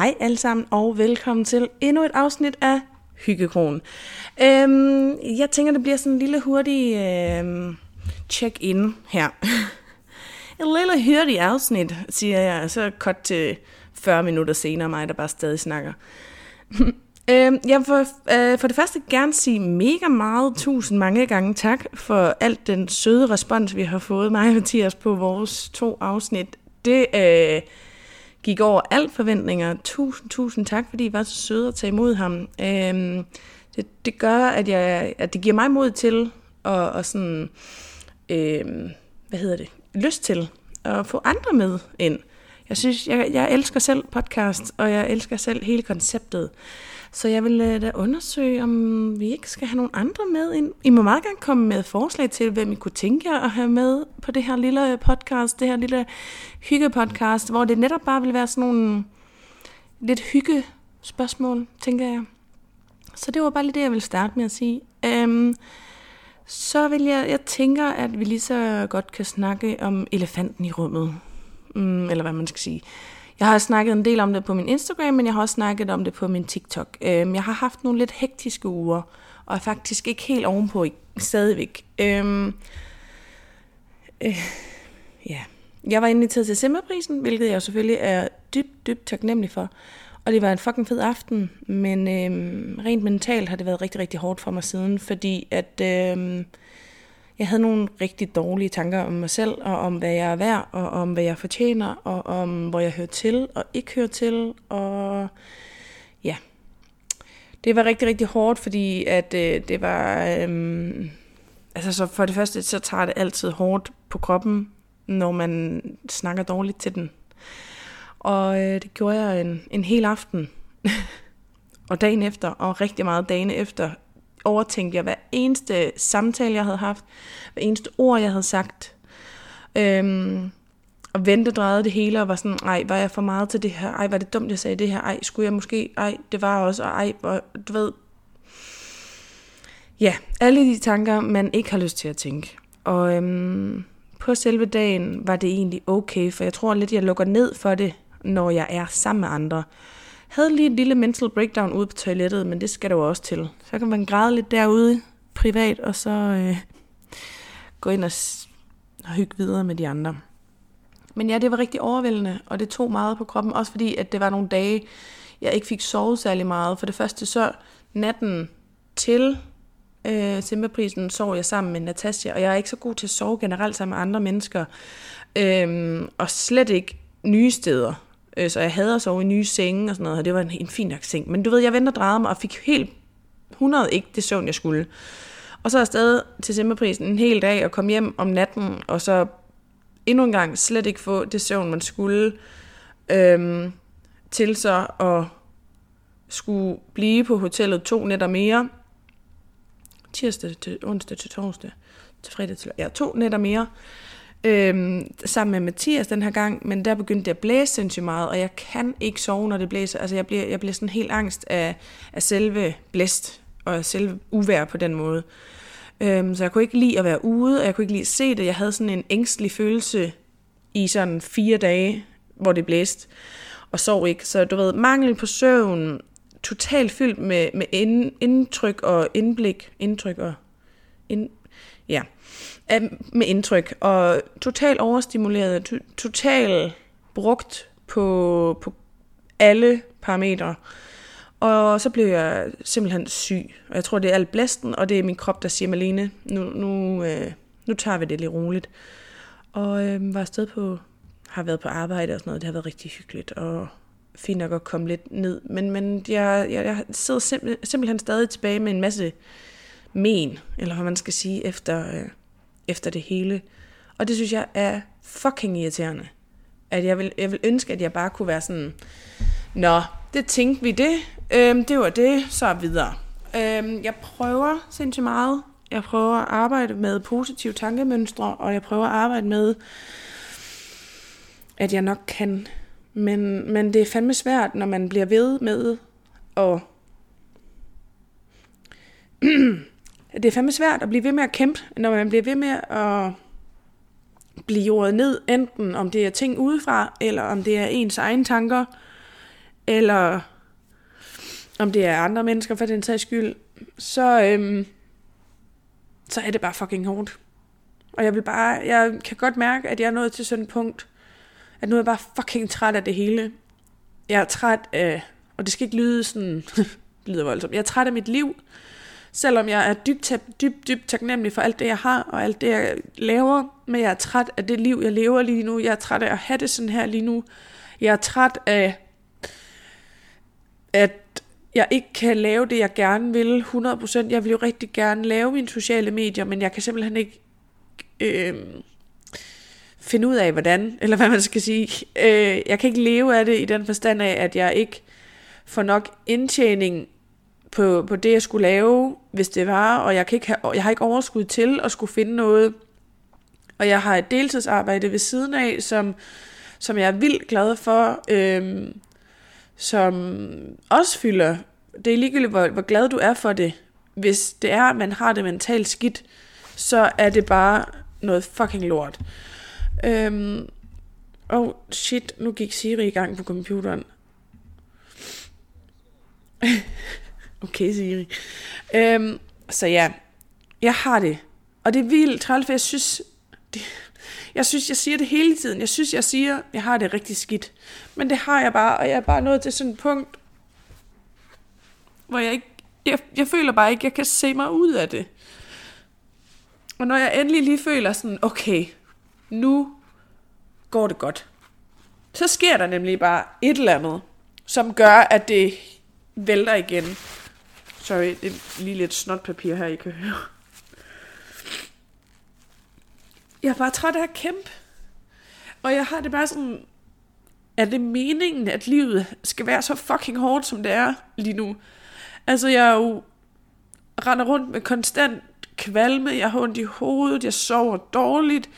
Hej alle sammen, og velkommen til endnu et afsnit af Hyggekronen. Øhm, jeg tænker, det bliver sådan en lille hurtig øhm, check-in her. et lille hurtigt afsnit, siger jeg, så kort til 40 minutter senere mig, der bare stadig snakker. øhm, jeg vil for, øh, for det første gerne sige mega meget tusind mange gange tak for alt den søde respons, vi har fået mig og Mathias på vores to afsnit. Det øh, gik over alt forventninger. Tusind, tusind tak, fordi I var så søde at tage imod ham. Øhm, det, det gør, at, jeg, at det giver mig mod til at, og sådan, øhm, hvad hedder det, lyst til at få andre med ind. Jeg synes, jeg, jeg elsker selv podcast, og jeg elsker selv hele konceptet. Så jeg vil øh, da undersøge, om vi ikke skal have nogle andre med ind. I må meget gerne komme med forslag til, hvem I kunne tænke jer at have med på det her lille øh, podcast, det her lille hyggepodcast, hvor det netop bare vil være sådan nogle lidt hygge spørgsmål, tænker jeg. Så det var bare lige det, jeg ville starte med at sige. Øhm, så vil jeg, jeg tænker, at vi lige så godt kan snakke om elefanten i rummet. Mm, eller hvad man skal sige. Jeg har snakket en del om det på min Instagram, men jeg har også snakket om det på min TikTok. Øhm, jeg har haft nogle lidt hektiske uger, og er faktisk ikke helt ovenpå stadigvæk. Øhm, øh, ja. Jeg var inviteret til Simmerprisen, hvilket jeg selvfølgelig er dybt, dybt taknemmelig for. Og det var en fucking fed aften, men øhm, rent mentalt har det været rigtig, rigtig hårdt for mig siden, fordi at øhm, jeg havde nogle rigtig dårlige tanker om mig selv, og om hvad jeg er værd, og om hvad jeg fortjener, og om hvor jeg hører til og ikke hører til, og ja. Det var rigtig, rigtig hårdt, fordi at øh, det var... Øh, altså så for det første, så tager det altid hårdt på kroppen, når man snakker dårligt til den. Og øh, det gjorde jeg en, en hel aften. og dagen efter, og rigtig meget dagen efter, overtænkte jeg hver eneste samtale, jeg havde haft, hver eneste ord, jeg havde sagt. Øhm, og vendte drejede det hele og var sådan, ej, var jeg for meget til det her? Ej, var det dumt, jeg sagde det her? Ej, skulle jeg måske? Ej, det var også, og ej, og, du ved. Ja, alle de tanker, man ikke har lyst til at tænke. Og øhm, på selve dagen var det egentlig okay, for jeg tror lidt, jeg lukker ned for det, når jeg er sammen med andre havde lige et lille mental breakdown ude på toilettet, men det skal der jo også til. Så kan man græde lidt derude privat, og så øh, gå ind og, og hygge videre med de andre. Men ja, det var rigtig overvældende, og det tog meget på kroppen, også fordi at det var nogle dage, jeg ikke fik sovet særlig meget. For det første så natten til øh, Simbaprisen sov jeg sammen med Natasja, og jeg er ikke så god til at sove generelt sammen med andre mennesker. Øh, og slet ikke nye steder. Øh, så jeg havde at sove i nye senge og sådan noget, og det var en, en fin nok seng. Men du ved, jeg vendte og drejede mig og fik helt 100 ikke det søvn, jeg skulle. Og så er jeg stadig til simmerprisen en hel dag og kom hjem om natten, og så endnu en gang slet ikke få det søvn, man skulle, øhm, til så at skulle blive på hotellet to nætter mere, tirsdag til onsdag til torsdag, til fredag til, ja, to nætter mere, øhm, sammen med Mathias den her gang, men der begyndte det at blæse sindssygt meget, og jeg kan ikke sove, når det blæser. Altså jeg bliver, jeg bliver sådan helt angst af, af selve blæst, og selve uvær på den måde. Øhm, så jeg kunne ikke lide at være ude, og jeg kunne ikke lide at se det. Jeg havde sådan en ængstelig følelse i sådan fire dage, hvor det blæste, og sov ikke. Så du ved, mangel på søvn, totalt fyldt med, med ind, indtryk og indblik, indtryk og ind, ja, med indtryk, og totalt overstimuleret, to, totalt brugt på, på alle parametre. Og så blev jeg simpelthen syg. Og jeg tror, det er alt blæsten, og det er min krop, der siger, Malene, nu, nu, øh, nu tager vi det lidt roligt. Og øh, var afsted på, har været på arbejde og sådan noget. Det har været rigtig hyggeligt, og fint nok at komme lidt ned. Men, men jeg, jeg, jeg sidder simpel, simpelthen stadig tilbage med en masse men, eller hvad man skal sige, efter, øh, efter det hele. Og det synes jeg er fucking irriterende. At jeg vil, jeg vil ønske, at jeg bare kunne være sådan, Nå, det tænkte vi det. Øhm, det var det, så videre. Øhm, jeg prøver sindssygt meget. Jeg prøver at arbejde med positive tankemønstre, og jeg prøver at arbejde med, at jeg nok kan. Men, men det er fandme svært, når man bliver ved med at det er fandme svært at blive ved med at kæmpe, når man bliver ved med at blive jordet ned, enten om det er ting udefra, eller om det er ens egne tanker. eller om det er andre mennesker for den sags skyld, så, øhm, så er det bare fucking hårdt. Og jeg vil bare, jeg kan godt mærke, at jeg er nået til sådan et punkt, at nu er jeg bare fucking træt af det hele. Jeg er træt af, og det skal ikke lyde sådan, lyder voldsomt, jeg er træt af mit liv, selvom jeg er dybt, dybt, dybt taknemmelig for alt det, jeg har, og alt det, jeg laver, men jeg er træt af det liv, jeg lever lige nu. Jeg er træt af at have det sådan her lige nu. Jeg er træt af, at jeg ikke kan lave det, jeg gerne vil 100%. Jeg vil jo rigtig gerne lave mine sociale medier, men jeg kan simpelthen ikke øh, finde ud af, hvordan, eller hvad man skal sige. Øh, jeg kan ikke leve af det i den forstand af, at jeg ikke får nok indtjening på, på det, jeg skulle lave, hvis det var, og jeg, kan ikke have, jeg har ikke overskud til at skulle finde noget. Og jeg har et deltidsarbejde ved siden af, som, som jeg er vildt glad for, øhm, som også fylder. Det er ligegyldigt, hvor, hvor glad du er for det. Hvis det er, at man har det mentalt skidt, så er det bare noget fucking lort. Øhm, oh shit, nu gik Siri i gang på computeren. okay, Siri. Øhm, så ja, jeg har det. Og det er vildt træls, for jeg synes, det, jeg synes, jeg siger det hele tiden. Jeg synes, jeg siger, jeg har det rigtig skidt. Men det har jeg bare, og jeg er bare nået til sådan et punkt, hvor jeg ikke, jeg, jeg føler bare ikke, jeg kan se mig ud af det. Og når jeg endelig lige føler sådan, okay, nu går det godt, så sker der nemlig bare et eller andet, som gør, at det vælter igen. Sorry, det er lige lidt snotpapir her, I kan høre. Jeg er bare træt af at kæmpe. Og jeg har det bare sådan, er det meningen, at livet skal være så fucking hårdt, som det er lige nu? Altså, jeg er jo render rundt med konstant kvalme, jeg har ondt i hovedet, jeg sover dårligt,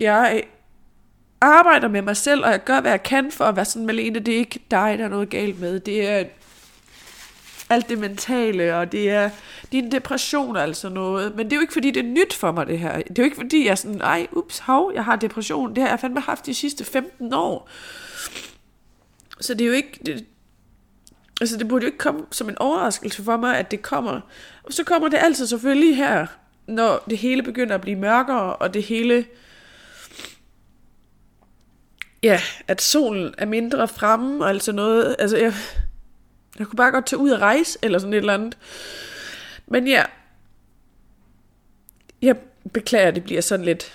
jeg arbejder med mig selv, og jeg gør, hvad jeg kan for at være sådan, Malene, det er ikke dig, der er noget galt med, det er alt det mentale, og det er din depression altså noget. Men det er jo ikke, fordi det er nyt for mig, det her. Det er jo ikke, fordi jeg er sådan, ej, ups, hov, jeg har depression. Det har jeg fandme haft de sidste 15 år. Så det er jo ikke... Det, altså, det burde jo ikke komme som en overraskelse for mig, at det kommer. Og så kommer det altså selvfølgelig her, når det hele begynder at blive mørkere, og det hele... Ja, at solen er mindre fremme, og altså noget... Altså, jeg, jeg kunne bare godt tage ud og rejse, eller sådan et eller andet. Men ja, jeg beklager, at det bliver sådan lidt.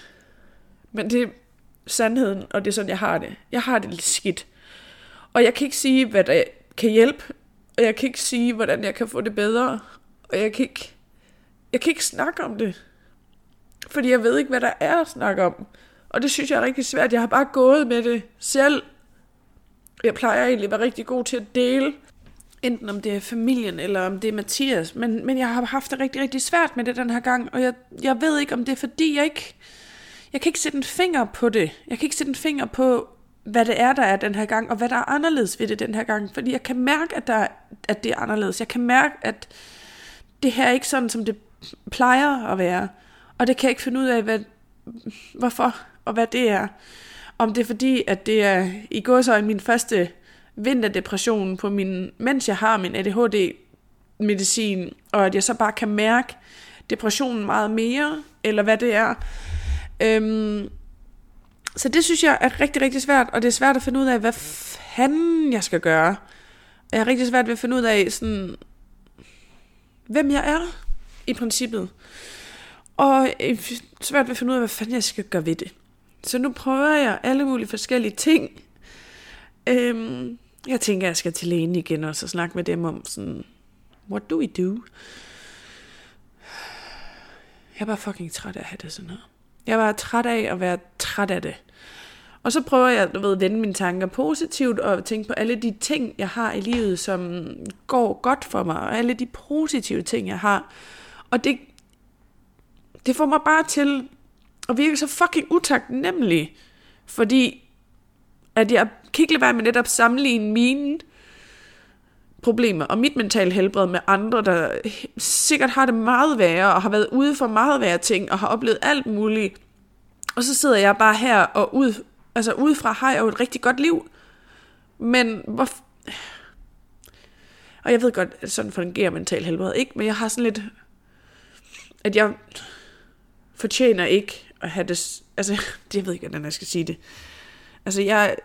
Men det er sandheden, og det er sådan, jeg har det. Jeg har det lidt skidt. Og jeg kan ikke sige, hvad der kan hjælpe, og jeg kan ikke sige, hvordan jeg kan få det bedre, og jeg kan ikke, jeg kan ikke snakke om det. Fordi jeg ved ikke, hvad der er at snakke om. Og det synes jeg er rigtig svært. Jeg har bare gået med det selv. Jeg plejer egentlig at være rigtig god til at dele enten om det er familien, eller om det er Mathias, men, men jeg har haft det rigtig, rigtig svært med det den her gang, og jeg, jeg ved ikke, om det er fordi, jeg ikke, jeg kan ikke sætte en finger på det. Jeg kan ikke sætte en finger på, hvad det er, der er den her gang, og hvad der er anderledes ved det den her gang, fordi jeg kan mærke, at, der, at det er anderledes. Jeg kan mærke, at det her er ikke sådan, som det plejer at være, og det kan jeg ikke finde ud af, hvad, hvorfor, og hvad det er. Om det er fordi, at det er i går så min første vinterdepressionen på min, mens jeg har min ADHD-medicin, og at jeg så bare kan mærke depressionen meget mere, eller hvad det er. Øhm, så det synes jeg er rigtig, rigtig svært, og det er svært at finde ud af, hvad fanden jeg skal gøre. Jeg har rigtig svært ved at finde ud af, sådan, hvem jeg er, i princippet. Og øh, svært ved at finde ud af, hvad fanden jeg skal gøre ved det. Så nu prøver jeg alle mulige forskellige ting. Øhm, jeg tænker, jeg skal til lægen igen og så snakke med dem om sådan, what do we do? Jeg er bare fucking træt af at have det sådan her. Jeg er bare træt af at være træt af det. Og så prøver jeg, du ved, at vende mine tanker positivt og tænke på alle de ting, jeg har i livet, som går godt for mig, og alle de positive ting, jeg har. Og det, det får mig bare til at virke så fucking utaknemmelig, fordi at jeg kan ikke lade være med netop sammenligne mine problemer og mit mentale helbred med andre, der sikkert har det meget værre, og har været ude for meget værre ting, og har oplevet alt muligt. Og så sidder jeg bare her, og ud, altså udefra har jeg jo et rigtig godt liv. Men hvor, Og jeg ved godt, at sådan fungerer mental helbred ikke, men jeg har sådan lidt, at jeg fortjener ikke at have det, altså, det, jeg ved ikke, hvordan jeg skal sige det. Altså, jeg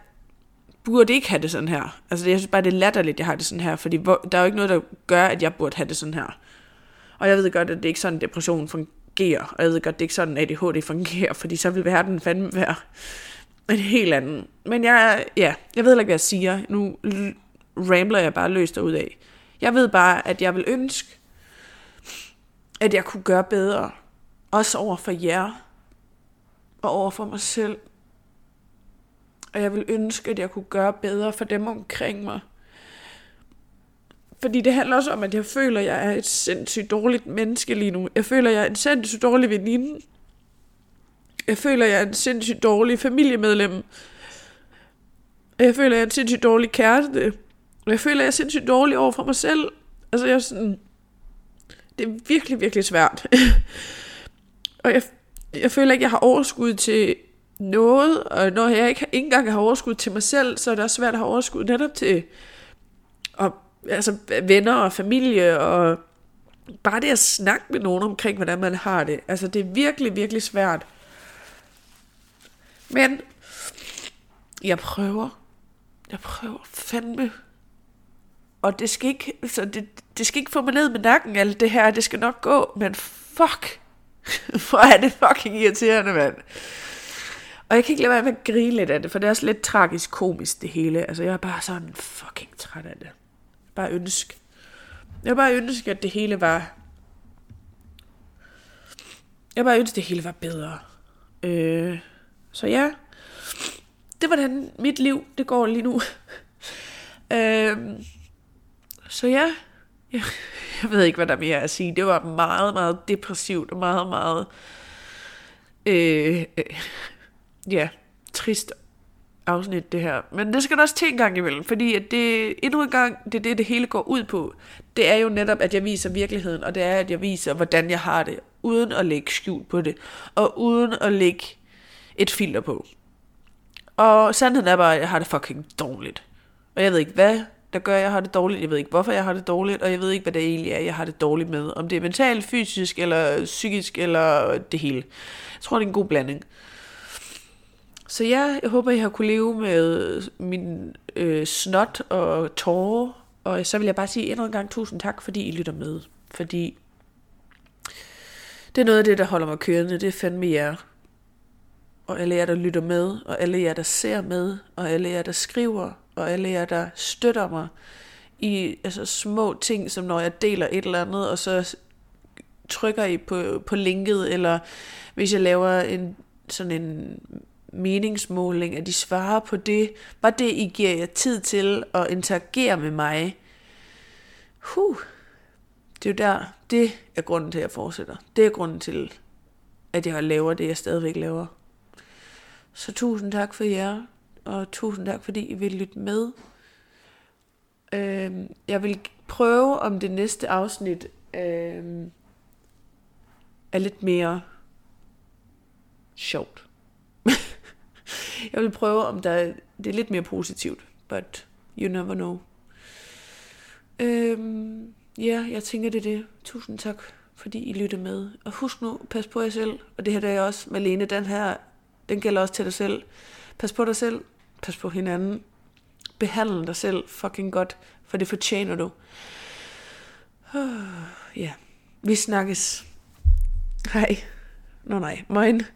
burde ikke have det sådan her. Altså, jeg synes bare, det er latterligt, jeg har det sådan her, fordi hvor, der er jo ikke noget, der gør, at jeg burde have det sådan her. Og jeg ved godt, at det ikke sådan, depression fungerer, og jeg ved godt, at det ikke sådan, ADHD fungerer, fordi så vil verden fandme være en helt anden. Men jeg, ja, jeg ved ikke, hvad jeg siger. Nu rambler jeg bare løst ud af. Jeg ved bare, at jeg vil ønske, at jeg kunne gøre bedre. Også over for jer. Og over for mig selv. Og jeg vil ønske, at jeg kunne gøre bedre for dem omkring mig. Fordi det handler også om, at jeg føler, at jeg er et sindssygt dårligt menneske lige nu. Jeg føler, at jeg er en sindssygt dårlig veninde. Jeg føler, at jeg er en sindssygt dårlig familiemedlem. Jeg føler, at jeg er en sindssygt dårlig kæreste. Jeg føler, at jeg er sindssygt dårlig over for mig selv. Altså, jeg er sådan... Det er virkelig, virkelig svært. og jeg, jeg føler ikke, jeg har overskud til noget, og når jeg ikke, ikke engang har overskud til mig selv, så er det også svært at have overskud netop til og, altså, venner og familie, og bare det at snakke med nogen omkring, hvordan man har det. Altså, det er virkelig, virkelig svært. Men jeg prøver. Jeg prøver fandme. Og det skal ikke, så det, det skal ikke få mig ned med nakken, alt det her. Det skal nok gå, men fuck. Hvor er det fucking irriterende, mand. Og jeg kan ikke lade være med at grine lidt af det, for det er også lidt tragisk komisk, det hele. Altså, jeg er bare sådan fucking træt af det. Bare ønske. Jeg bare ønske, at det hele var... Jeg bare ønske, at det hele var bedre. Øh, så ja, det var den mit liv, det går lige nu. øh, så ja, jeg, jeg ved ikke, hvad der er mere at sige. Det var meget, meget depressivt og meget, meget... Øh, øh, ja, trist afsnit, det her. Men det skal der også til en gang imellem, fordi at det endnu en gang, det er det, det hele går ud på. Det er jo netop, at jeg viser virkeligheden, og det er, at jeg viser, hvordan jeg har det, uden at lægge skjul på det, og uden at lægge et filter på. Og sandheden er bare, at jeg har det fucking dårligt. Og jeg ved ikke, hvad der gør, at jeg har det dårligt. Jeg ved ikke, hvorfor jeg har det dårligt, og jeg ved ikke, hvad det egentlig er, jeg har det dårligt med. Om det er mentalt, fysisk, eller psykisk, eller det hele. Jeg tror, det er en god blanding. Så ja, jeg håber, jeg har kunne leve med øh, min øh, snot og tårer. Og så vil jeg bare sige endnu en gang tusind tak, fordi I lytter med. Fordi det er noget af det, der holder mig kørende. Det er fandme jer. Og alle jer, der lytter med. Og alle jer, der ser med. Og alle jer, der skriver. Og alle jer, der støtter mig. I altså, små ting, som når jeg deler et eller andet. Og så trykker I på, på linket. Eller hvis jeg laver en sådan en meningsmåling, at de svarer på det. Bare det, I giver jer tid til at interagere med mig. Huh. Det er jo der, det er grunden til, at jeg fortsætter. Det er grunden til, at jeg laver det, jeg stadigvæk laver. Så tusind tak for jer, og tusind tak, fordi I vil lytte med. Øhm, jeg vil prøve, om det næste afsnit øhm, er lidt mere sjovt jeg vil prøve, om der er, det er lidt mere positivt, but you never know. Øhm, ja, jeg tænker, det er det. Tusind tak, fordi I lytter med. Og husk nu, pas på jer selv. Og det her der er også, Malene, den her, den gælder også til dig selv. Pas på dig selv. Pas på hinanden. Behandle dig selv fucking godt, for det fortjener du. Ja, vi snakkes. Hej. Nå nej, mine.